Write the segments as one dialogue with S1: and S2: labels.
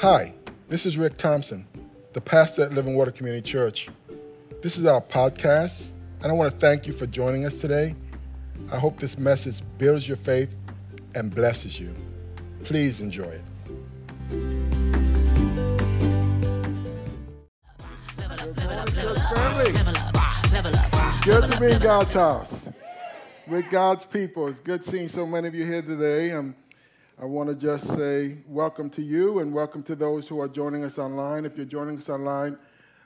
S1: Hi, this is Rick Thompson, the pastor at Living Water Community Church. This is our podcast, and I want to thank you for joining us today. I hope this message builds your faith and blesses you. Please enjoy it. Good to be in God's house with God's people. It's good seeing so many of you here today. Um, I want to just say welcome to you and welcome to those who are joining us online. If you're joining us online,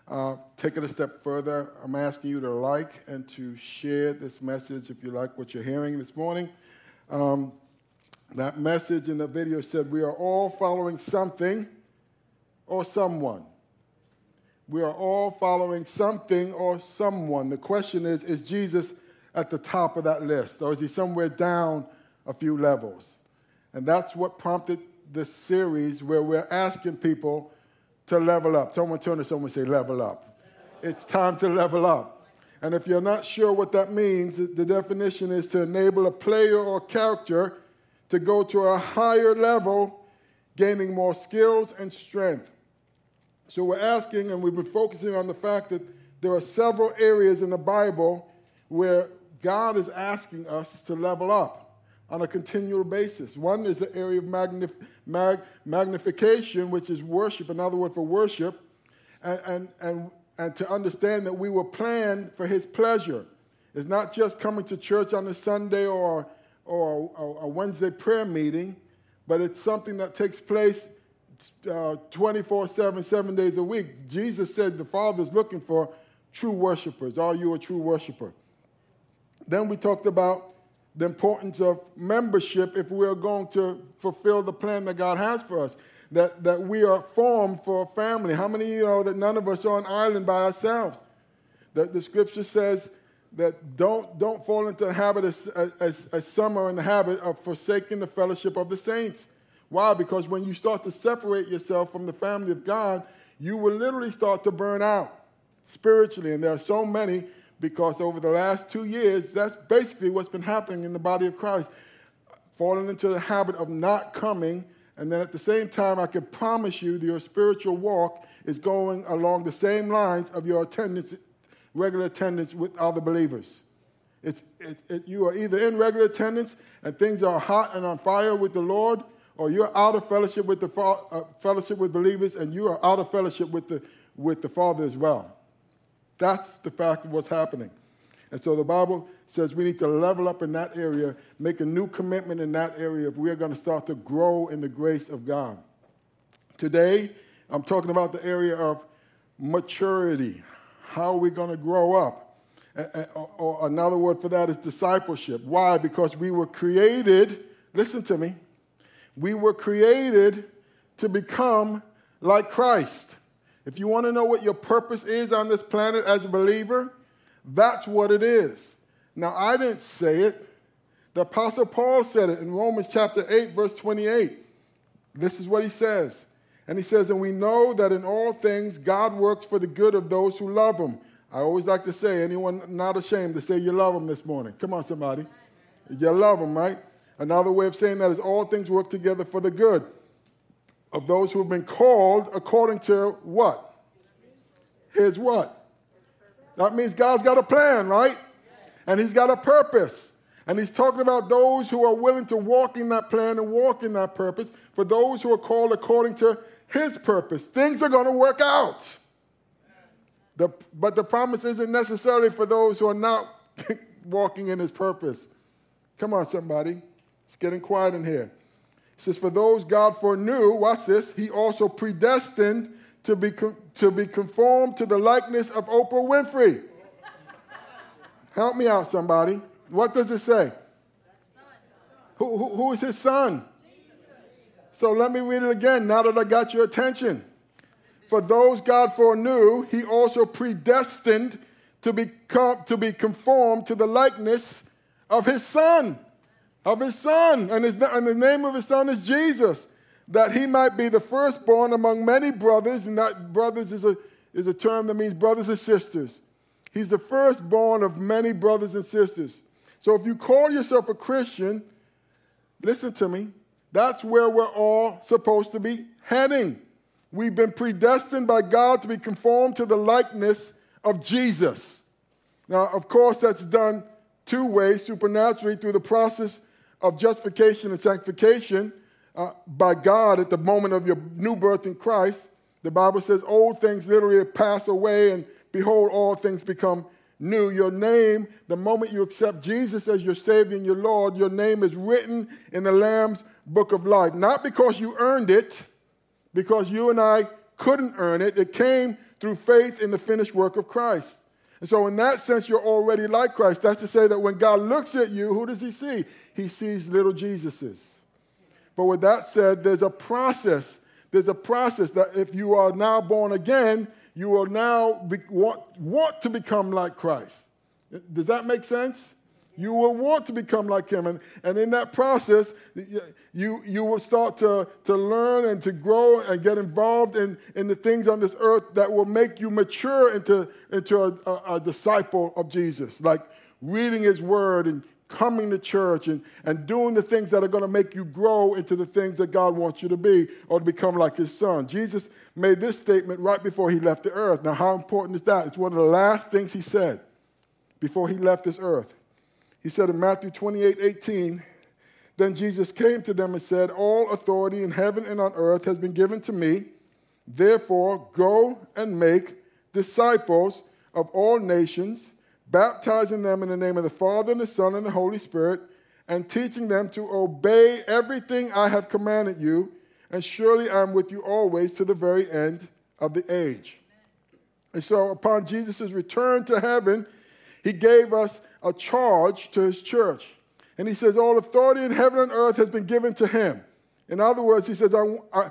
S1: uh, take it a step further. I'm asking you to like and to share this message if you like what you're hearing this morning. Um, that message in the video said, We are all following something or someone. We are all following something or someone. The question is Is Jesus at the top of that list, or is he somewhere down a few levels? And that's what prompted this series where we're asking people to level up. Someone turn to someone and say, level up. It's time to level up. And if you're not sure what that means, the definition is to enable a player or character to go to a higher level, gaining more skills and strength. So we're asking, and we've been focusing on the fact that there are several areas in the Bible where God is asking us to level up on a continual basis. One is the area of magnif- mag- magnification, which is worship, another word for worship, and, and, and, and to understand that we were planned for His pleasure. It's not just coming to church on a Sunday or, or a, Wednesday prayer meeting, but it's something that takes place uh, 24 7, seven days a week. Jesus said the Father's looking for true worshipers. Are you a true worshiper? Then we talked about the importance of membership if we're going to fulfill the plan that God has for us. That, that we are formed for a family. How many of you know that none of us are on an island by ourselves? That the scripture says that don't, don't fall into the habit as, as, as some are in the habit of forsaking the fellowship of the saints. Why? Because when you start to separate yourself from the family of God, you will literally start to burn out spiritually. And there are so many because over the last two years, that's basically what's been happening in the body of Christ. Falling into the habit of not coming, and then at the same time, I can promise you your spiritual walk is going along the same lines of your attendance, regular attendance with other believers. It's, it, it, you are either in regular attendance and things are hot and on fire with the Lord, or you're out of fellowship with the uh, fellowship with believers, and you are out of fellowship with the with the Father as well. That's the fact of what's happening. And so the Bible says we need to level up in that area, make a new commitment in that area if we're going to start to grow in the grace of God. Today, I'm talking about the area of maturity. How are we going to grow up? Or another word for that is discipleship. Why? Because we were created, listen to me, we were created to become like Christ. If you want to know what your purpose is on this planet as a believer, that's what it is. Now, I didn't say it. The Apostle Paul said it in Romans chapter 8, verse 28. This is what he says. And he says, And we know that in all things God works for the good of those who love him. I always like to say, anyone not ashamed to say you love him this morning? Come on, somebody. You love him, right? Another way of saying that is all things work together for the good of those who have been called according to what? His what? That means God's got a plan, right? And He's got a purpose. And He's talking about those who are willing to walk in that plan and walk in that purpose. For those who are called according to His purpose, things are going to work out. The, but the promise isn't necessarily for those who are not walking in His purpose. Come on, somebody. It's getting quiet in here. Says, For those God foreknew, watch this, he also predestined to be, to be conformed to the likeness of Oprah Winfrey. Help me out, somebody. What does it say? Who, who, who is his son? So let me read it again now that I got your attention. For those God foreknew, he also predestined to become to be conformed to the likeness of his son of his son, and, his, and the name of his son is Jesus, that he might be the firstborn among many brothers, and that brothers is a, is a term that means brothers and sisters. He's the firstborn of many brothers and sisters. So if you call yourself a Christian, listen to me, that's where we're all supposed to be heading. we've been predestined by God to be conformed to the likeness of Jesus. Now, of course, that's done two ways supernaturally through the process of justification and sanctification uh, by God at the moment of your new birth in Christ. The Bible says, Old things literally pass away, and behold, all things become new. Your name, the moment you accept Jesus as your Savior and your Lord, your name is written in the Lamb's book of life. Not because you earned it, because you and I couldn't earn it. It came through faith in the finished work of Christ. And so, in that sense, you're already like Christ. That's to say that when God looks at you, who does He see? He sees little Jesuses. But with that said, there's a process. There's a process that if you are now born again, you will now be, want, want to become like Christ. Does that make sense? You will want to become like him. And, and in that process, you, you will start to, to learn and to grow and get involved in, in the things on this earth that will make you mature into, into a, a, a disciple of Jesus, like reading his word and coming to church and, and doing the things that are going to make you grow into the things that God wants you to be or to become like his son. Jesus made this statement right before he left the earth. Now, how important is that? It's one of the last things he said before he left this earth. He said in Matthew 28 18, Then Jesus came to them and said, All authority in heaven and on earth has been given to me. Therefore, go and make disciples of all nations, baptizing them in the name of the Father and the Son and the Holy Spirit, and teaching them to obey everything I have commanded you. And surely I am with you always to the very end of the age. And so, upon Jesus' return to heaven, he gave us a charge to his church. And he says, All authority in heaven and earth has been given to him. In other words, he says, I, I,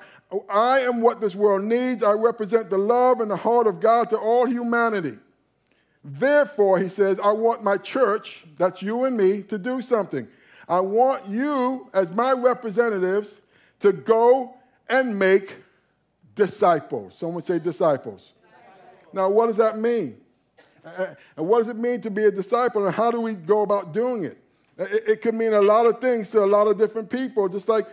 S1: I, am what this world needs. I represent the love and the heart of God to all humanity. Therefore, he says, I want my church, that's you and me, to do something. I want you, as my representatives, to go and make disciples. Someone say disciples. disciples. Now, what does that mean? And what does it mean to be a disciple, and how do we go about doing it? It, it could mean a lot of things to a lot of different people, just like,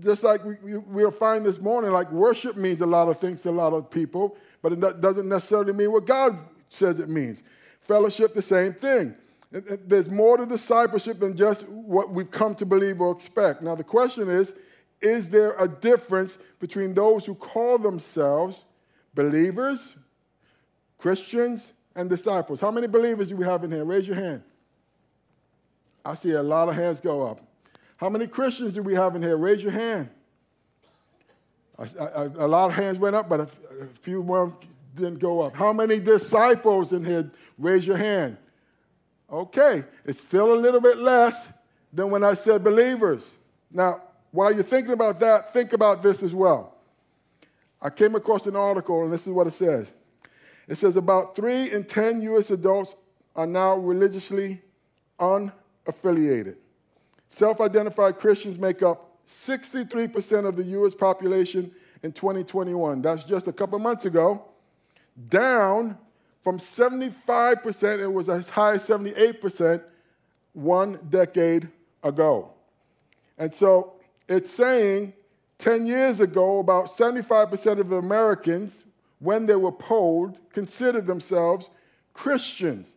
S1: just like we, we'll find this morning, like worship means a lot of things to a lot of people, but it doesn't necessarily mean what God says it means. Fellowship, the same thing. There's more to discipleship than just what we've come to believe or expect. Now, the question is is there a difference between those who call themselves believers, Christians, and disciples. How many believers do we have in here? Raise your hand. I see a lot of hands go up. How many Christians do we have in here? Raise your hand. A, lot of hands went up, but a, a few more didn't go up. How many disciples in here? Raise your hand. Okay, it's still a little bit less than when I said believers. Now, while you're thinking about that, think about this as well. I came across an article, and this is what it says. It says about three in 10 U.S. adults are now religiously unaffiliated. Self identified Christians make up 63% of the U.S. population in 2021. That's just a couple months ago, down from 75%, it was as high as 78% one decade ago. And so it's saying 10 years ago, about 75% of the Americans when they were polled, considered themselves Christians.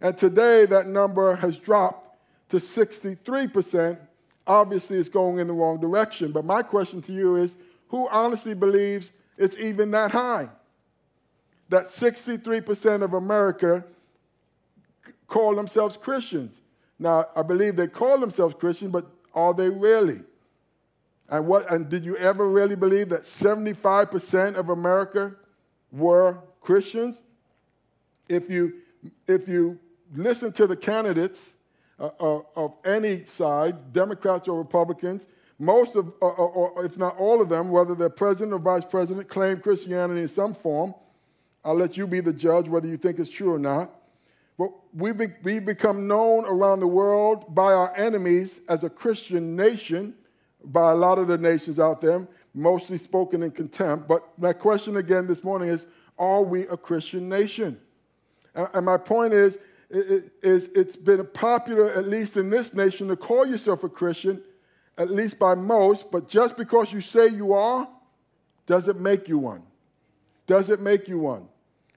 S1: And today that number has dropped to 63%. Obviously, it's going in the wrong direction. But my question to you is who honestly believes it's even that high? That 63% of America call themselves Christians. Now, I believe they call themselves Christians, but are they really? And what and did you ever really believe that 75% of America were Christians. If you, if you listen to the candidates uh, uh, of any side, Democrats or Republicans, most of, or, or, if not all of them, whether they're president or vice president, claim Christianity in some form. I'll let you be the judge whether you think it's true or not. But we, be, we become known around the world by our enemies as a Christian nation, by a lot of the nations out there mostly spoken in contempt. But my question again this morning is Are we a Christian nation? And my point is, is it's been popular, at least in this nation, to call yourself a Christian, at least by most, but just because you say you are, does it make you one? Does it make you one?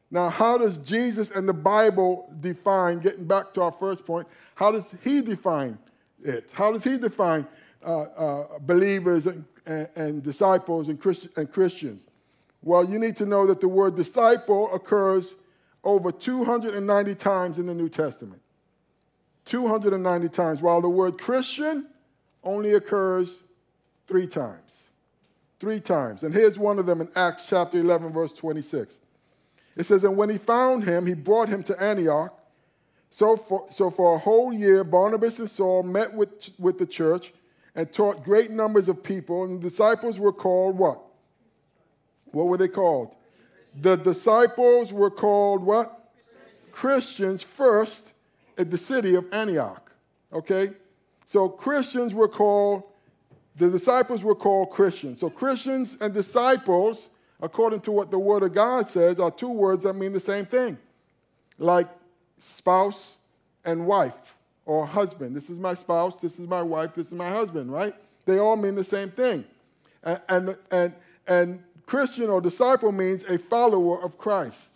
S1: Now, how does Jesus and the Bible define, getting back to our first point, how does he define it? How does he define uh, uh, believers and, and, and disciples and, Christi- and Christians? Well, you need to know that the word disciple occurs over 290 times in the New Testament. 290 times, while the word Christian only occurs three times. Three times. And here's one of them in Acts chapter 11, verse 26. It says, And when he found him, he brought him to Antioch. So for, so for a whole year, Barnabas and Saul met with, with the church and taught great numbers of people. And the disciples were called what? What were they called? The disciples were called what? Christians first at the city of Antioch. Okay? So Christians were called, the disciples were called Christians. So Christians and disciples, according to what the Word of God says, are two words that mean the same thing. Like spouse and wife or husband. This is my spouse, this is my wife, this is my husband, right? They all mean the same thing. And, and, and, and Christian or disciple means a follower of Christ.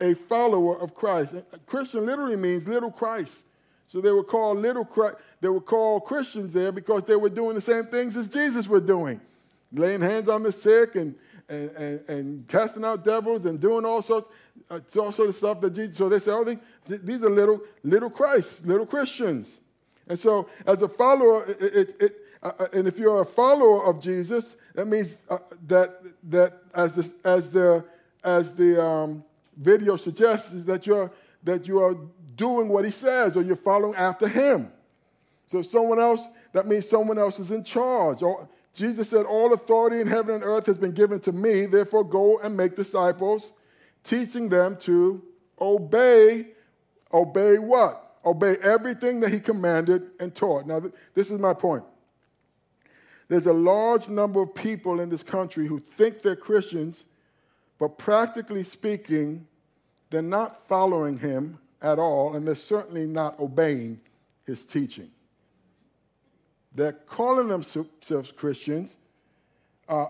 S1: A follower of Christ. Christian literally means little Christ. So they were called little Christ. They were called Christians there because they were doing the same things as Jesus was doing, laying hands on the sick and and, and, and casting out devils and doing all sorts, uh, all sorts of stuff that Jesus. So they say, oh, they, these are little little Christ, little Christians. And so, as a follower, it, it, it uh, uh, and if you're a follower of Jesus, that means uh, that that as the as the as the um, video suggests is that you're that you are doing what he says or you're following after him. So someone else, that means someone else is in charge. Or Jesus said, All authority in heaven and earth has been given to me, therefore go and make disciples, teaching them to obey. Obey what? Obey everything that he commanded and taught. Now, this is my point. There's a large number of people in this country who think they're Christians, but practically speaking, they're not following him at all, and they're certainly not obeying his teaching. They're calling themselves Christians. Uh,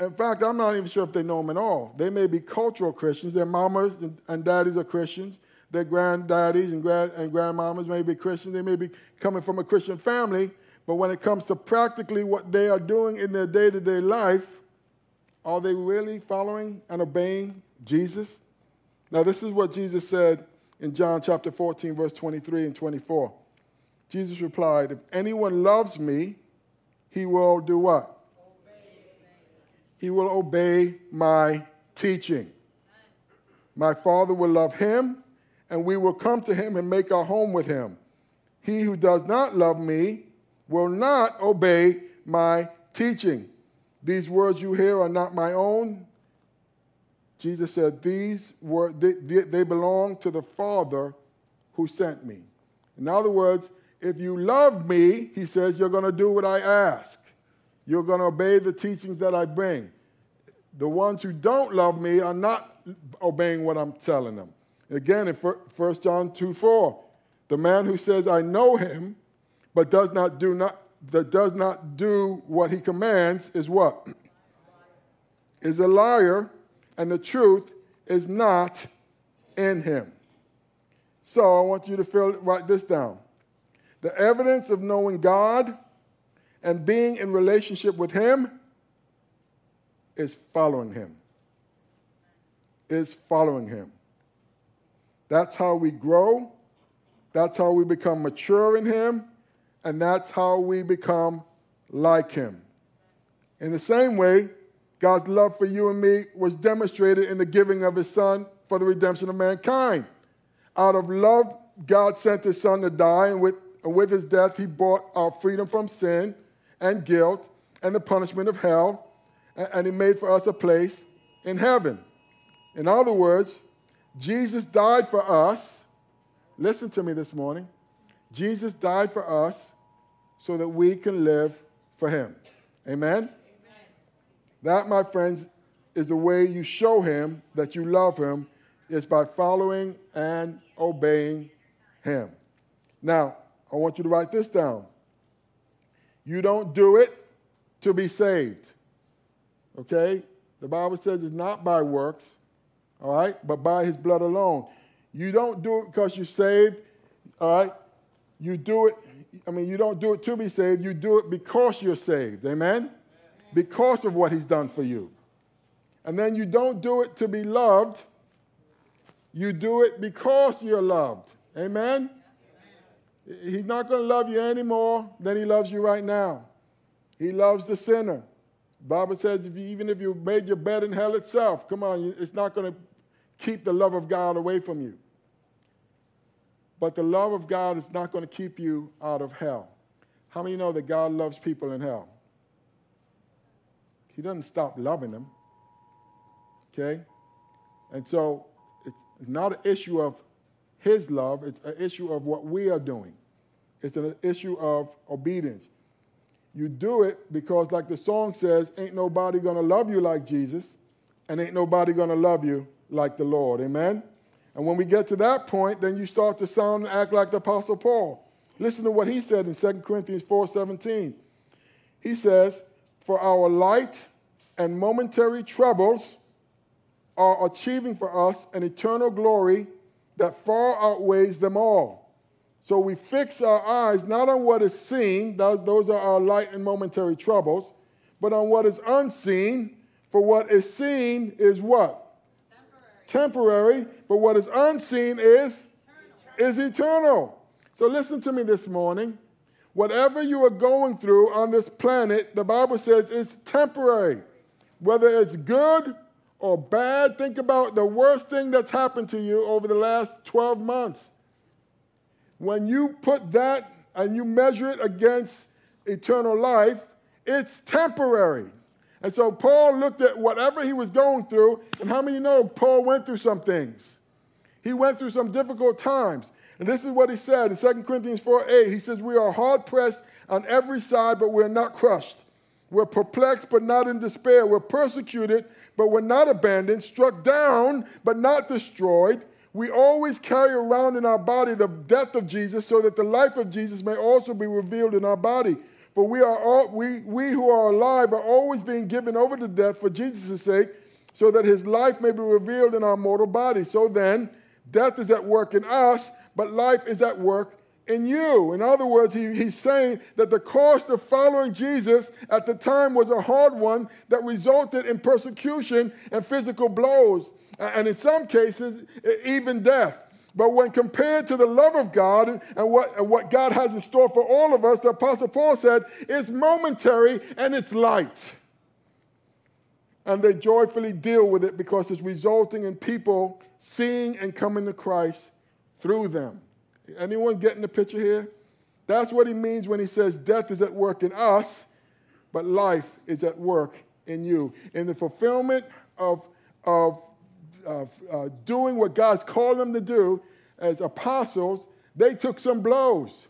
S1: in fact, I'm not even sure if they know them at all. They may be cultural Christians. Their mamas and daddies are Christians. Their granddaddies and, grand, and grandmamas may be Christians. They may be coming from a Christian family, but when it comes to practically what they are doing in their day to day life, are they really following and obeying Jesus? Now, this is what Jesus said in John chapter 14, verse 23 and 24. Jesus replied, If anyone loves me, he will do what? He will obey my teaching. My Father will love him, and we will come to him and make our home with him. He who does not love me will not obey my teaching. These words you hear are not my own. Jesus said, These were they, they belong to the Father who sent me. In other words, if you love me, he says, you're going to do what I ask. You're going to obey the teachings that I bring. The ones who don't love me are not obeying what I'm telling them. Again, in 1 John 2 4, the man who says, I know him, but does not do not that does not do what he commands is what? Is a liar, and the truth is not in him. So I want you to fill, write this down. The evidence of knowing God and being in relationship with Him is following Him. Is following Him. That's how we grow. That's how we become mature in Him. And that's how we become like Him. In the same way, God's love for you and me was demonstrated in the giving of His Son for the redemption of mankind. Out of love, God sent His Son to die, and with and with his death, he bought our freedom from sin and guilt and the punishment of hell, and he made for us a place in heaven. In other words, Jesus died for us. Listen to me this morning. Jesus died for us so that we can live for him. Amen? Amen? That, my friends, is the way you show him that you love him is by following and obeying him. Now, I want you to write this down. You don't do it to be saved. Okay? The Bible says it's not by works, all right, but by his blood alone. You don't do it because you're saved, all right? You do it, I mean, you don't do it to be saved, you do it because you're saved. Amen? Because of what he's done for you. And then you don't do it to be loved, you do it because you're loved. Amen? He's not going to love you any more than he loves you right now. He loves the sinner. Bible says if you, even if you made your bed in hell itself, come on, it's not going to keep the love of God away from you. But the love of God is not going to keep you out of hell. How many know that God loves people in hell? He doesn't stop loving them. Okay? And so it's not an issue of his love, it's an issue of what we are doing. It's an issue of obedience. You do it because, like the song says, ain't nobody gonna love you like Jesus, and ain't nobody gonna love you like the Lord. Amen? And when we get to that point, then you start to sound and act like the Apostle Paul. Listen to what he said in 2 Corinthians 4:17. He says, For our light and momentary troubles are achieving for us an eternal glory that far outweighs them all. So we fix our eyes not on what is seen, those are our light and momentary troubles, but on what is unseen, for what is seen is what? Temporary. Temporary but what is unseen is eternal. is eternal. So listen to me this morning. Whatever you are going through on this planet, the Bible says is temporary. Whether it's good or bad, think about the worst thing that's happened to you over the last 12 months. When you put that and you measure it against eternal life, it's temporary. And so Paul looked at whatever he was going through, and how many know Paul went through some things? He went through some difficult times. And this is what he said in 2 Corinthians 4 8. He says, We are hard pressed on every side, but we're not crushed. We're perplexed, but not in despair. We're persecuted, but we're not abandoned, struck down, but not destroyed. We always carry around in our body the death of Jesus so that the life of Jesus may also be revealed in our body. For we, are all, we, we who are alive are always being given over to death for Jesus' sake, so that his life may be revealed in our mortal body. So then, death is at work in us, but life is at work in you. In other words, he, he's saying that the cost of following Jesus at the time was a hard one that resulted in persecution and physical blows, and in some cases, even death. But when compared to the love of God and what, what God has in store for all of us, the Apostle Paul said, it's momentary and it's light. And they joyfully deal with it because it's resulting in people seeing and coming to Christ through them. Anyone getting the picture here? That's what he means when he says death is at work in us, but life is at work in you. In the fulfillment of, of, of uh, doing what God's called them to do as apostles, they took some blows.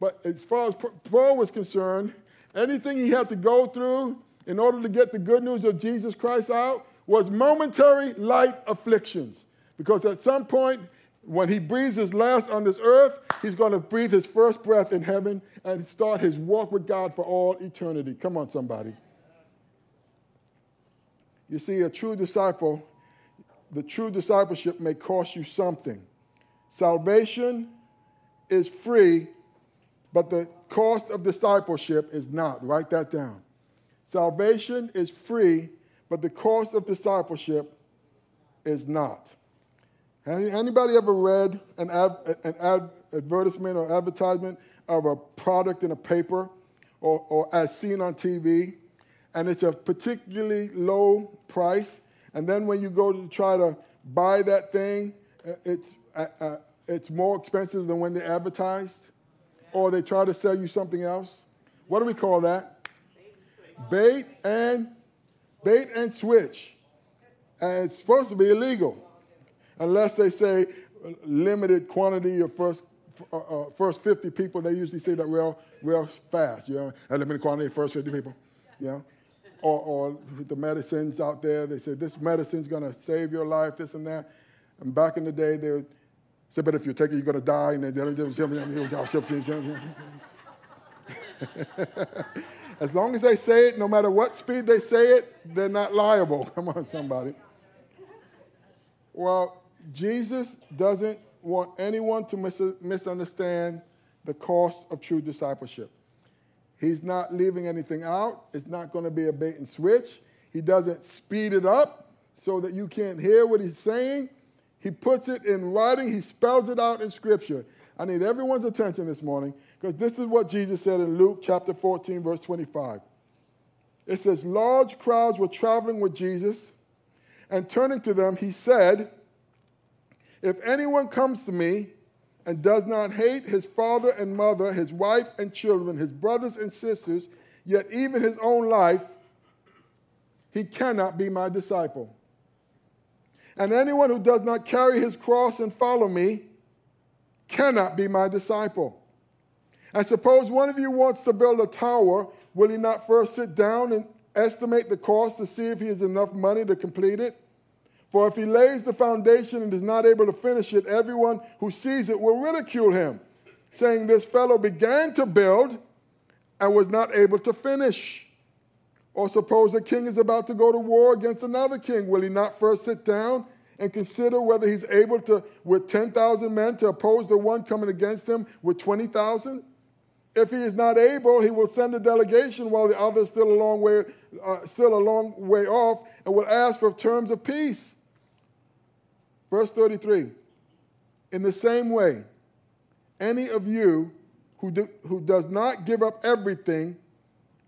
S1: But as far as Paul was concerned, anything he had to go through in order to get the good news of Jesus Christ out was momentary light afflictions. Because at some point, when he breathes his last on this earth, he's going to breathe his first breath in heaven and start his walk with God for all eternity. Come on, somebody. You see, a true disciple, the true discipleship may cost you something. Salvation is free, but the cost of discipleship is not. Write that down. Salvation is free, but the cost of discipleship is not. Anybody ever read an, ad, an ad, advertisement or advertisement of a product in a paper or, or as seen on TV, and it's a particularly low price, and then when you go to try to buy that thing, uh, it's, uh, uh, it's more expensive than when they advertised, or they try to sell you something else? What do we call that? Bait and bait and switch. And it's supposed to be illegal unless they say limited quantity of first uh, uh, first 50 people, they usually say that real, real fast, you know, a limited quantity of first 50 people, you know. Or, or the medicines out there, they say this medicine's gonna save your life, this and that. And back in the day, they would say, but if you take it, you're gonna die. And then as long as they say it, no matter what speed they say it, they're not liable. Come on, somebody. Well, Jesus doesn't want anyone to mis- misunderstand the cost of true discipleship. He's not leaving anything out. It's not going to be a bait and switch. He doesn't speed it up so that you can't hear what he's saying. He puts it in writing, he spells it out in scripture. I need everyone's attention this morning because this is what Jesus said in Luke chapter 14, verse 25. It says, Large crowds were traveling with Jesus, and turning to them, he said, If anyone comes to me and does not hate his father and mother, his wife and children, his brothers and sisters, yet even his own life, he cannot be my disciple. And anyone who does not carry his cross and follow me cannot be my disciple. And suppose one of you wants to build a tower, will he not first sit down and estimate the cost to see if he has enough money to complete it? For if he lays the foundation and is not able to finish it, everyone who sees it will ridicule him, saying, This fellow began to build and was not able to finish. Or suppose a king is about to go to war against another king. Will he not first sit down and consider whether he's able to, with 10,000 men, to oppose the one coming against him with 20,000? If he is not able, he will send a delegation while the other is still a long way, uh, still a long way off, and will ask for terms of peace. Verse 33 In the same way, any of you who, do, who does not give up everything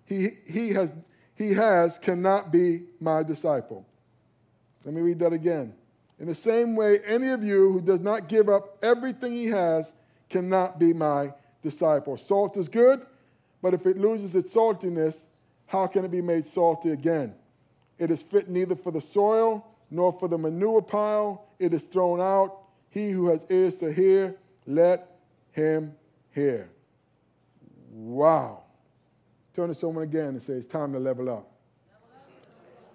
S1: he, he has he has cannot be my disciple. Let me read that again. In the same way, any of you who does not give up everything he has cannot be my disciple. Salt is good, but if it loses its saltiness, how can it be made salty again? It is fit neither for the soil nor for the manure pile. It is thrown out. He who has ears to hear, let him hear. Wow. Turn to someone again and say, It's time to level up.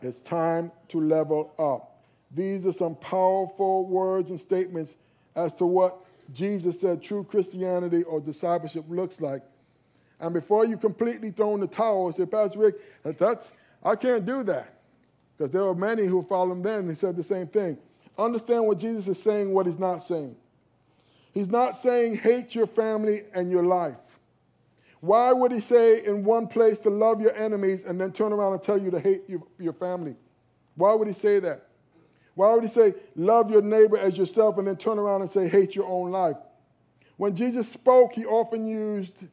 S1: It's time to level up. These are some powerful words and statements as to what Jesus said true Christianity or discipleship looks like. And before you completely throw in the towel, say, Pastor Rick, that's, I can't do that. Because there were many who followed him then, he said the same thing. Understand what Jesus is saying, what he's not saying. He's not saying hate your family and your life. Why would he say in one place to love your enemies and then turn around and tell you to hate your, your family? Why would he say that? Why would he say love your neighbor as yourself and then turn around and say hate your own life? When Jesus spoke, he often used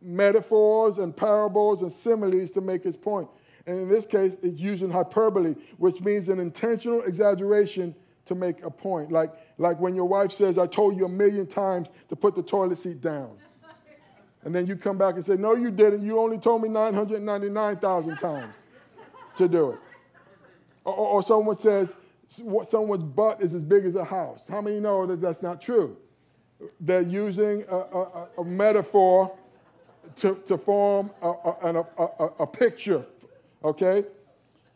S1: metaphors and parables and similes to make his point. And in this case, it's using hyperbole, which means an intentional exaggeration to make a point. Like, like when your wife says, I told you a million times to put the toilet seat down. And then you come back and say, No, you didn't. You only told me 999,000 times to do it. Or, or, someone says, Someone's butt is as big as a house. How many know that that's not true? They're using a, a, a metaphor to, to form a, a, picture, okay?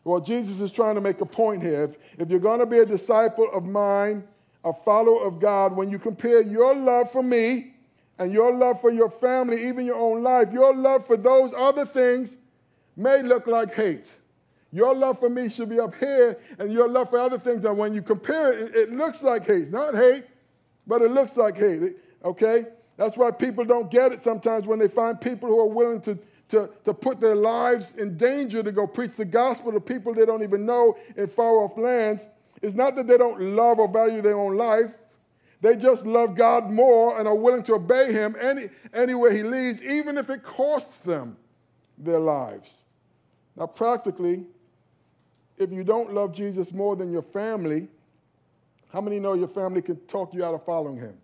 S1: Well, Jesus is trying to make a point here. If, if you're going to be a disciple of mine, a follower of God, when you compare your love for me, and your love for your family, even your own life, your love for those other things may look like hate. Your love for me should be up here, and your love for other things, and when you compare it, it, looks like hate. Not hate, but it looks like hate, okay? That's why people don't get it sometimes when they find people who are willing to, to, to put their lives in danger to go preach the gospel to people they don't even know in far off lands. It's not that they don't love or value their own life, they just love God more and are willing to obey Him any, anywhere He leads, even if it costs them their lives. Now, practically, if you don't love Jesus more than your family, how many know your family can talk you out of following Him?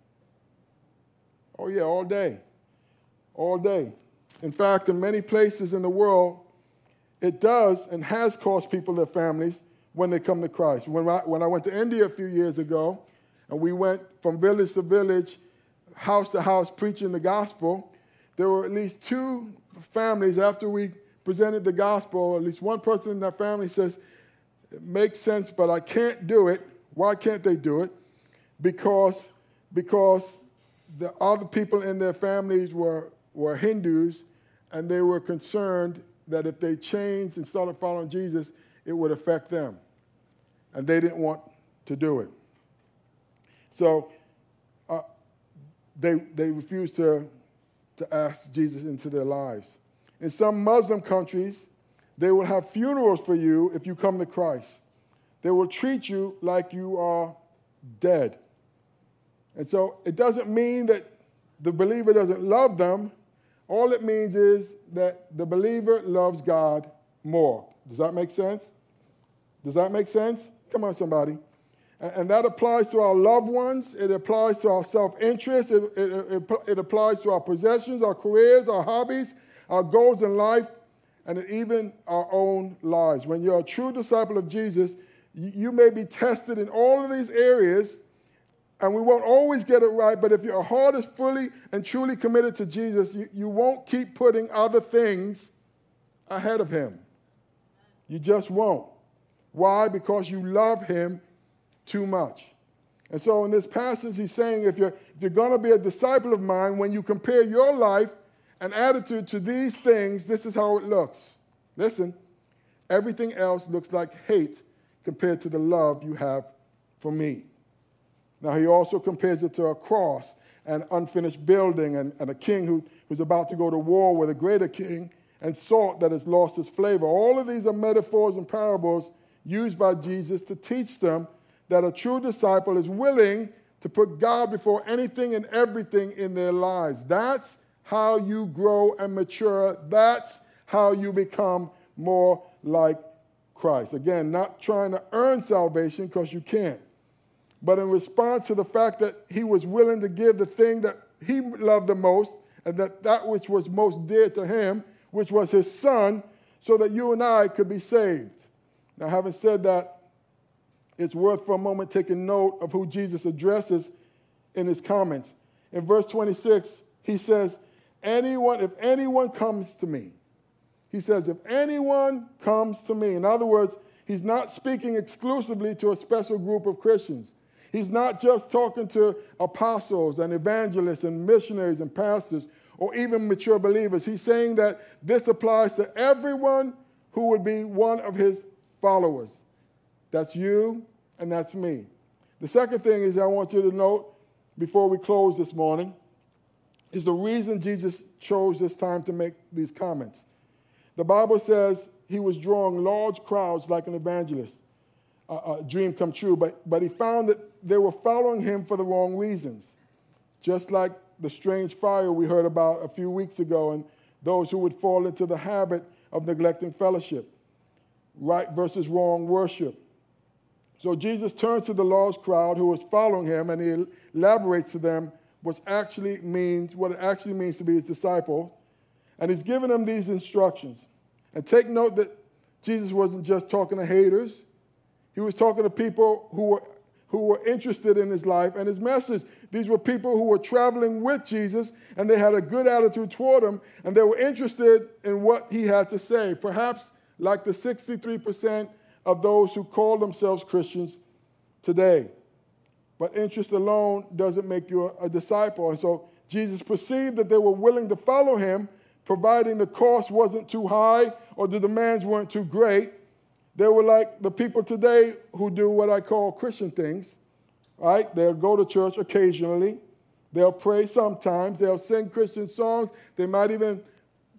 S1: Oh, yeah, all day. All day. In fact, in many places in the world, it does and has cost people their families when they come to Christ. When I, when I went to India a few years ago, and we went from village to village, house to house, preaching the gospel. There were at least two families after we presented the gospel, at least one person in that family says, It makes sense, but I can't do it. Why can't they do it? Because, because the other people in their families were, were Hindus, and they were concerned that if they changed and started following Jesus, it would affect them. And they didn't want to do it. So uh, they, they refused to, to ask Jesus into their lives. In some Muslim countries, they will have funerals for you if you come to Christ. They will treat you like you are dead. And so it doesn't mean that the believer doesn't love them. All it means is that the believer loves God more. Does that make sense? Does that make sense? Come on, somebody. And that applies to our loved ones. It applies to our self interest. It, it, it, it, applies to our possessions, our careers, our hobbies, our goals in life, and even our own lives. When you're a true disciple of Jesus, you may be tested in all of these areas, and we won't always get it right, but if your heart is fully and truly committed to Jesus, you, you won't keep putting other things ahead of Him. You just won't. Why? Because you love Him too much. And so in this passage, he's saying if you're, if you're going to be a disciple of mine, when you compare your life and attitude to these things, this is how it looks. Listen, everything else looks like hate compared to the love you have for me. Now, he also compares it to a cross, an unfinished building, and, and a king who, who's about to go to war with a greater king, and salt that has lost its flavor. All of these are metaphors and parables used by Jesus to teach them that a true disciple is willing to put God before anything and everything in their lives. That's how you grow and mature. That's how you become more like Christ. Again, not trying to earn salvation because you can't, but in response to the fact that he was willing to give the thing that he loved the most and that that which was most dear to him, which was his son, so that you and I could be saved. Now, having said that, it's worth for a moment taking note of who Jesus addresses in his comments. In verse 26, he says, Anyone, if anyone comes to me, he says, if anyone comes to me, in other words, he's not speaking exclusively to a special group of Christians. He's not just talking to apostles and evangelists and missionaries and pastors or even mature believers. He's saying that this applies to everyone who would be one of his followers. That's you and that's me. The second thing is I want you to note before we close this morning is the reason Jesus chose this time to make these comments. The Bible says he was drawing large crowds like an evangelist, a, dream come true, but, but he found that they were following him for the wrong reasons. Just like the strange fire we heard about a few weeks ago, and those who would fall into the habit of neglecting fellowship, right versus wrong worship. So Jesus turns to the lost crowd who was following him, and he elaborates to them what actually means what it actually means to be his disciple, and he's giving them these instructions. And take note that Jesus wasn't just talking to haters; he was talking to people who were who were interested in his life and his message. These were people who were traveling with Jesus and they had a good attitude toward him and they were interested in what he had to say. Perhaps like the 63% of those who call themselves Christians today. But interest alone doesn't make you a disciple. And so Jesus perceived that they were willing to follow him, providing the cost wasn't too high or the demands weren't too great. They were like the people today who do what I call Christian things, right? They'll go to church occasionally, they'll pray sometimes, they'll sing Christian songs, they might even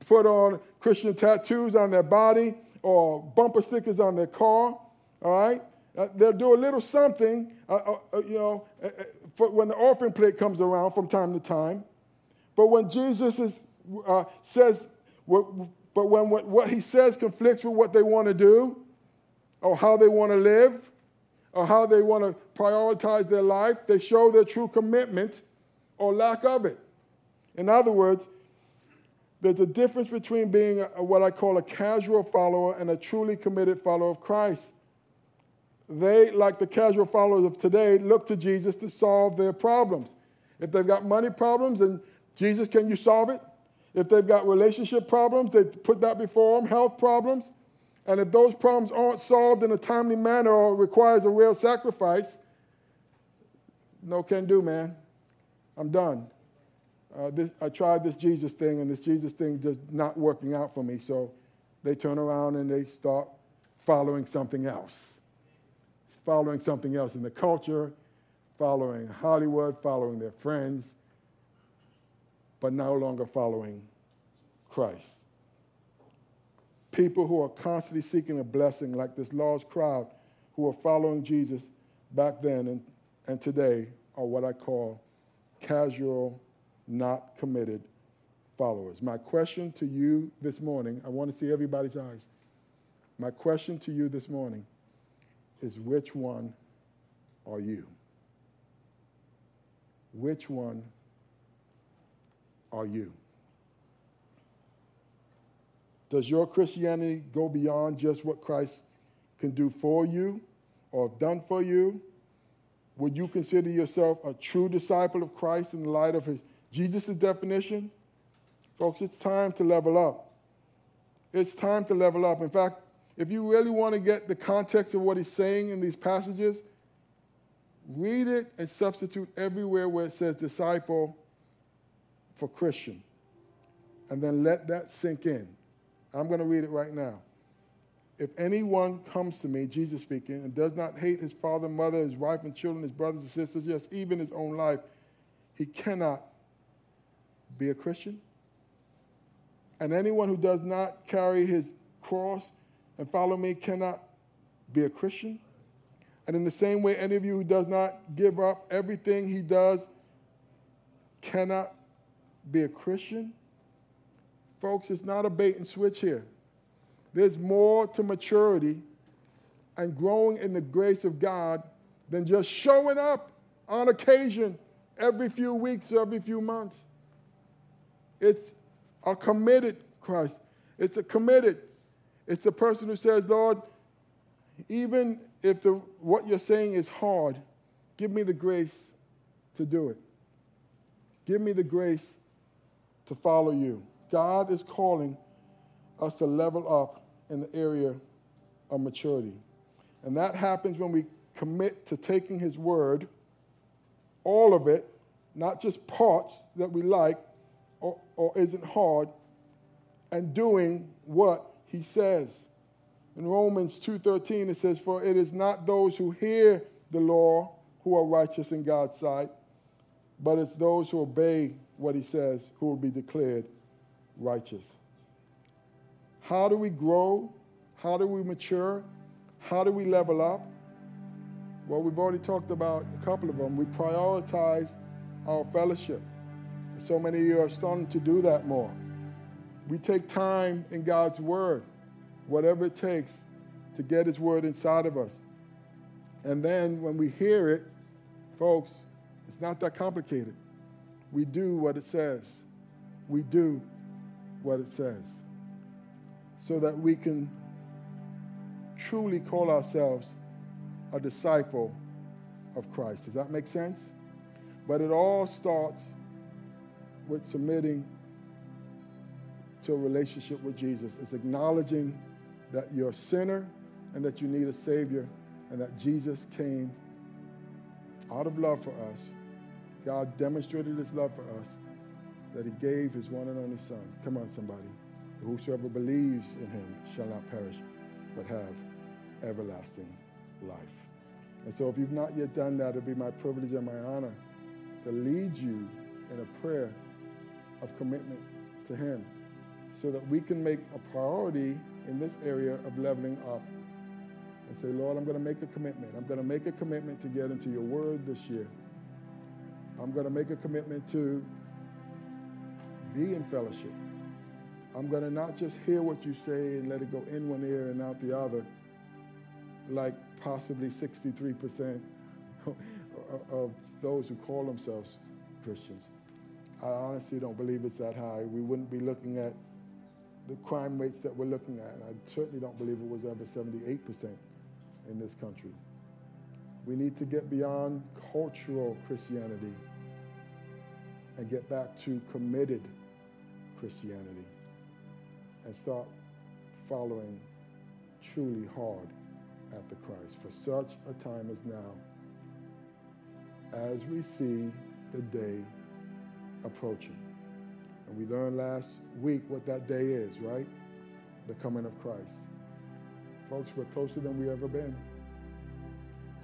S1: put on Christian tattoos on their body or bumper stickers on their car, all right? Uh, they'll do a little something, uh, uh, uh you know, uh, uh, for when the offering plate comes around from time to time. But when Jesus is, says, but when what, what he says conflicts with what they want to do, or how they want to live, or how they want to prioritize their life, they show their true commitment or lack of it. In other words, there's a difference between being a, what I call a casual follower and a truly committed follower of Christ. They, like the casual followers of today, look to Jesus to solve their problems. If they've got money problems, and Jesus, can you solve it? If they've got relationship problems, they put that before them, health problems. And if those problems aren't solved in a timely manner or requires a real sacrifice, no can do, man. I'm done. uh, this, I tried this Jesus thing, and this Jesus thing just not working out for me. So they turn around and they start following something else. Following something else in the culture, following Hollywood, following their friends, but no longer following Christ. People who are constantly seeking a blessing, like this large crowd who are following Jesus back then and, and today, are what I call casual, not committed followers. My question to you this morning, I want to see everybody's eyes. My question to you this morning is which one are you? Which one are you? Does your Christianity go beyond just what Christ can do for you or have done for you? Would you consider yourself a true disciple of Christ in the light of his Jesus' definition? Folks, it's time to level up. It's time to level up. In fact, if you really want to get the context of what he's saying in these passages, read it and substitute everywhere where it says disciple for Christian. And then let that sink in. I'm going to read it right now. If anyone comes to me, Jesus speaking, and does not hate his father, mother, his wife and children, his brothers and sisters, yes, even his own life, he cannot be a Christian. And anyone who does not carry his cross and follow me cannot be a Christian. And in the same way, any of you who does not give up everything he does cannot be a Christian. Folks, it's not a bait and switch here. There's more to maturity and growing in the grace of God than just showing up on occasion every few weeks or every few months. It's a committed Christ. It's a committed. It's the person who says, Lord, even if the, what you're saying is hard, give me the grace to do it. Give me the grace to follow you. God is calling us to level up in the area of maturity. And that happens when we commit to taking His word, all of it, not just parts that we like or, or isn't hard, and doing what He says. In Romans 2:13 it says for it is not those who hear the law who are righteous in God's sight but it's those who obey what he says who will be declared righteous. How do we grow? How do we mature? How do we level up? Well, we've already talked about a couple of them. We prioritize our fellowship. So many of you are starting to do that more. We take time in God's Word, whatever it takes to get His Word inside of us. And then when we hear it, folks, it's not that complicated. We do what it says. We do what it says so that we can truly call ourselves a disciple of Christ. Does that make sense? But it all starts with submitting to a relationship with Jesus. It's acknowledging that you're a sinner and that you need a Savior and that Jesus came out of love for us. God demonstrated his love for us that he gave his one and only Son. Come on, somebody. Whosoever believes in him shall not perish, but have everlasting life. And so, if you've not yet done that, it'll be my privilege and my honor to lead you in a prayer of commitment to him so that we can make a priority in this area of leveling up and say, Lord, I'm going to make a commitment. I'm going to make a commitment to get into your word this year. I'm going to make a commitment to be in fellowship. I'm going to not just hear what you say and let it go in one ear and out the other, like possibly 63% of those who call themselves Christians. I honestly don't believe it's that high. We wouldn't be looking at the crime rates that we're looking at. And I certainly don't believe it was ever 78% in this country. We need to get beyond cultural Christianity and get back to committed Christianity and start following truly hard after Christ for such a time as now, as we see the day approaching. And we learned last week what that day is, right? The coming of Christ. Folks, we're closer than we've ever been.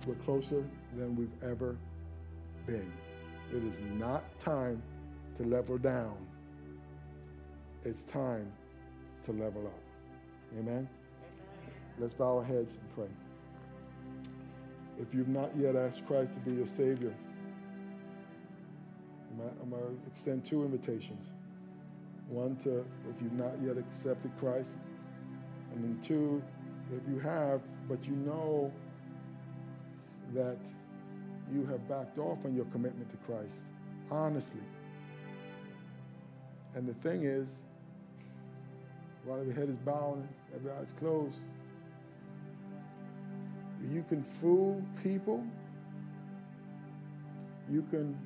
S1: We're closer than we've ever been. It is not time to level down. It's time to level up. Amen? Let's bow our heads and pray. If you've not yet asked Christ to be your Savior, I'm going to extend two invitations. One to if you've not yet accepted Christ, and then two, if you have, but you know that you have backed off on your commitment to Christ, honestly. And the thing is, while every head is bowed, every eye is closed, you can fool people. You can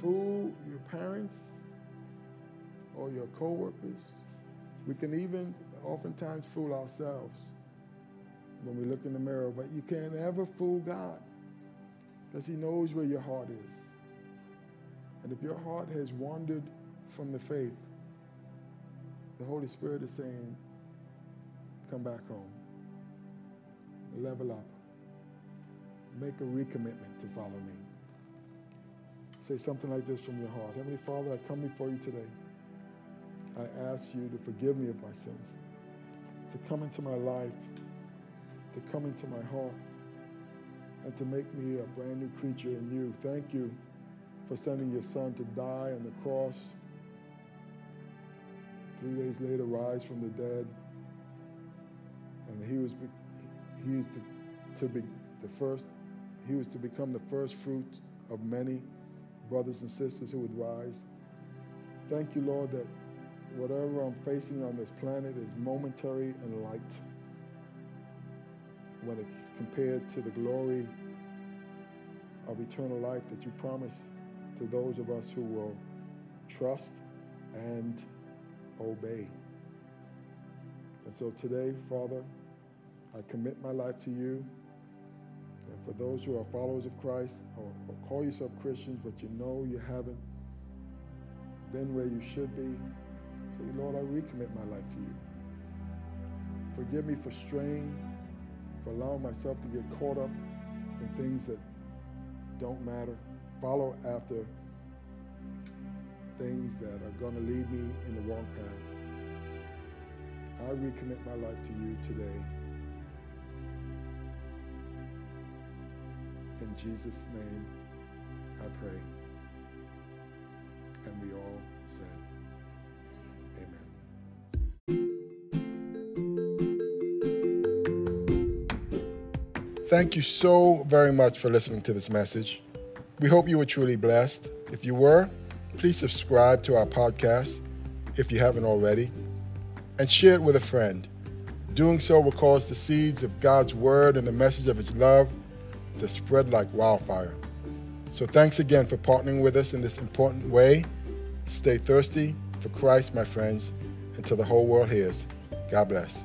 S1: fool your parents or your coworkers. We can even oftentimes fool ourselves when we look in the mirror, but you can't ever fool God because He knows where your heart is. And if your heart has wandered from the faith, the Holy Spirit is saying, Come back home. Level up. Make a recommitment to follow me. Say something like this from your heart Heavenly Father, I come before you today. I ask you to forgive me of my sins, to come into my life, to come into my heart, and to make me a brand new creature in you. Thank you for sending your son to die on the cross. Three days later, rise from the dead. And he was, he was to, to be the first, he was to become the first fruit of many brothers and sisters who would rise. Thank you, Lord, that whatever I'm facing on this planet is momentary and light when it's compared to the glory of eternal life that you promise to those of us who will trust and obey. And so today, Father, I commit my life to you. And for those who are followers of Christ or, or call yourself Christians, but you know you haven't been where you should be, say, Lord, I recommit my life to you. Forgive me for straying, for allowing myself to get caught up in things that don't matter. Follow after things that are going to lead me in the wrong path. I recommit my life to you today. In Jesus' name, I pray. And we all said, Amen. Thank you so very much for listening to this message. We hope you were truly blessed. If you were, please subscribe to our podcast if you haven't already and share it with a friend. Doing so will cause the seeds of God's word and the message of his love to spread like wildfire. So thanks again for partnering with us in this important way. Stay thirsty for Christ, my friends, until the whole world hears. God bless.